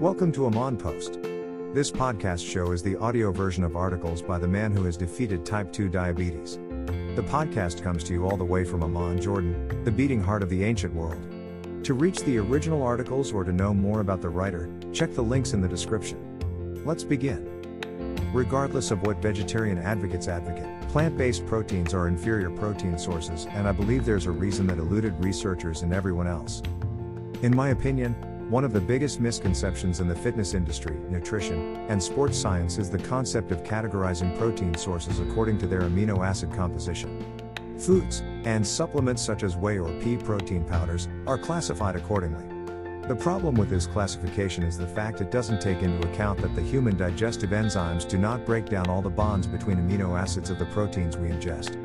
Welcome to Amon Post. This podcast show is the audio version of articles by the man who has defeated type 2 diabetes. The podcast comes to you all the way from Amman, Jordan, the beating heart of the ancient world. To reach the original articles or to know more about the writer, check the links in the description. Let's begin. Regardless of what vegetarian advocates advocate, plant based proteins are inferior protein sources, and I believe there's a reason that eluded researchers and everyone else. In my opinion, one of the biggest misconceptions in the fitness industry, nutrition, and sports science is the concept of categorizing protein sources according to their amino acid composition. Foods and supplements such as whey or pea protein powders are classified accordingly. The problem with this classification is the fact it doesn't take into account that the human digestive enzymes do not break down all the bonds between amino acids of the proteins we ingest.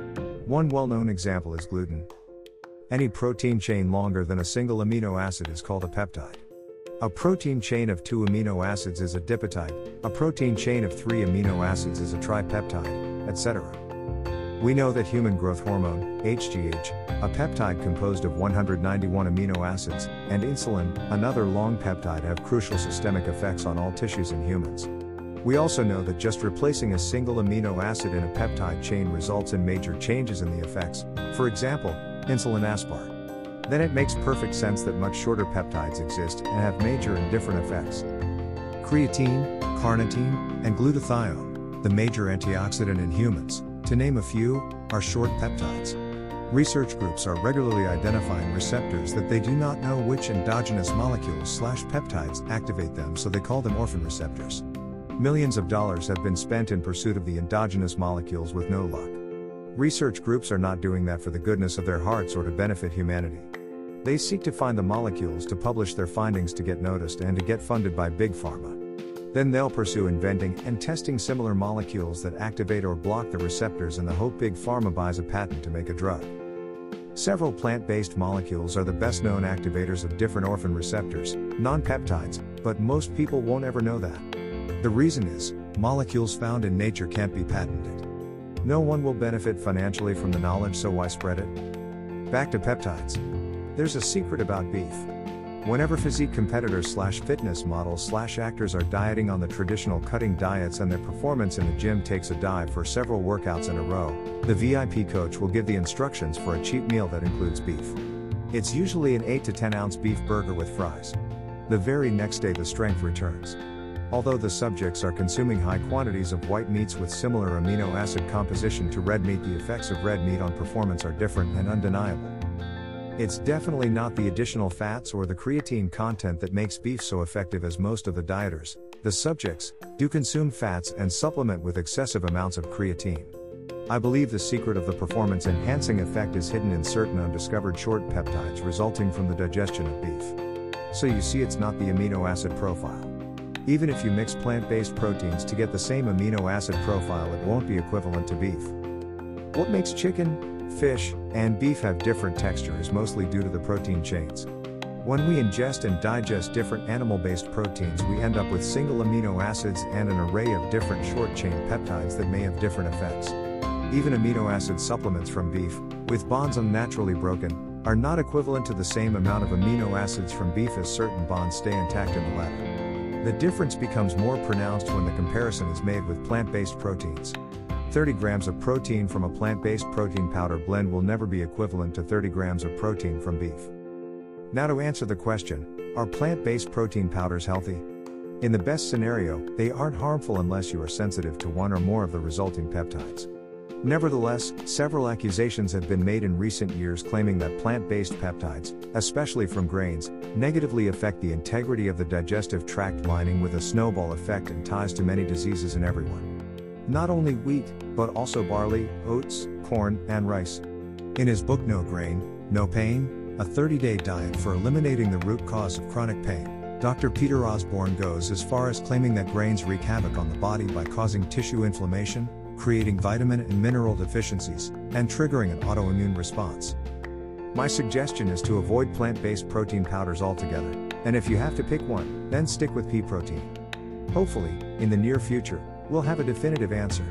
One well known example is gluten. Any protein chain longer than a single amino acid is called a peptide. A protein chain of two amino acids is a dipeptide, a protein chain of three amino acids is a tripeptide, etc. We know that human growth hormone, HGH, a peptide composed of 191 amino acids, and insulin, another long peptide, have crucial systemic effects on all tissues in humans. We also know that just replacing a single amino acid in a peptide chain results in major changes in the effects, for example, insulin aspart then it makes perfect sense that much shorter peptides exist and have major and different effects. Creatine, carnitine, and glutathione, the major antioxidant in humans, to name a few, are short peptides. Research groups are regularly identifying receptors that they do not know which endogenous molecules slash peptides activate them so they call them orphan receptors. Millions of dollars have been spent in pursuit of the endogenous molecules with no luck. Research groups are not doing that for the goodness of their hearts or to benefit humanity. They seek to find the molecules to publish their findings to get noticed and to get funded by Big Pharma. Then they'll pursue inventing and testing similar molecules that activate or block the receptors in the hope Big Pharma buys a patent to make a drug. Several plant based molecules are the best known activators of different orphan receptors, non peptides, but most people won't ever know that. The reason is, molecules found in nature can't be patented. No one will benefit financially from the knowledge, so why spread it? Back to peptides. There's a secret about beef. Whenever physique competitors slash fitness models slash actors are dieting on the traditional cutting diets and their performance in the gym takes a dive for several workouts in a row, the VIP coach will give the instructions for a cheap meal that includes beef. It's usually an 8 to 10 ounce beef burger with fries. The very next day the strength returns. Although the subjects are consuming high quantities of white meats with similar amino acid composition to red meat, the effects of red meat on performance are different and undeniable. It's definitely not the additional fats or the creatine content that makes beef so effective as most of the dieters, the subjects, do consume fats and supplement with excessive amounts of creatine. I believe the secret of the performance enhancing effect is hidden in certain undiscovered short peptides resulting from the digestion of beef. So you see, it's not the amino acid profile. Even if you mix plant based proteins to get the same amino acid profile, it won't be equivalent to beef. What makes chicken, fish, and beef have different textures mostly due to the protein chains. When we ingest and digest different animal based proteins, we end up with single amino acids and an array of different short chain peptides that may have different effects. Even amino acid supplements from beef, with bonds unnaturally broken, are not equivalent to the same amount of amino acids from beef as certain bonds stay intact in the latter. The difference becomes more pronounced when the comparison is made with plant based proteins. 30 grams of protein from a plant based protein powder blend will never be equivalent to 30 grams of protein from beef. Now, to answer the question are plant based protein powders healthy? In the best scenario, they aren't harmful unless you are sensitive to one or more of the resulting peptides. Nevertheless, several accusations have been made in recent years claiming that plant based peptides, especially from grains, negatively affect the integrity of the digestive tract lining with a snowball effect and ties to many diseases in everyone. Not only wheat, but also barley, oats, corn, and rice. In his book No Grain, No Pain, a 30 day diet for eliminating the root cause of chronic pain, Dr. Peter Osborne goes as far as claiming that grains wreak havoc on the body by causing tissue inflammation, creating vitamin and mineral deficiencies, and triggering an autoimmune response. My suggestion is to avoid plant based protein powders altogether, and if you have to pick one, then stick with pea protein. Hopefully, in the near future, we'll have a definitive answer.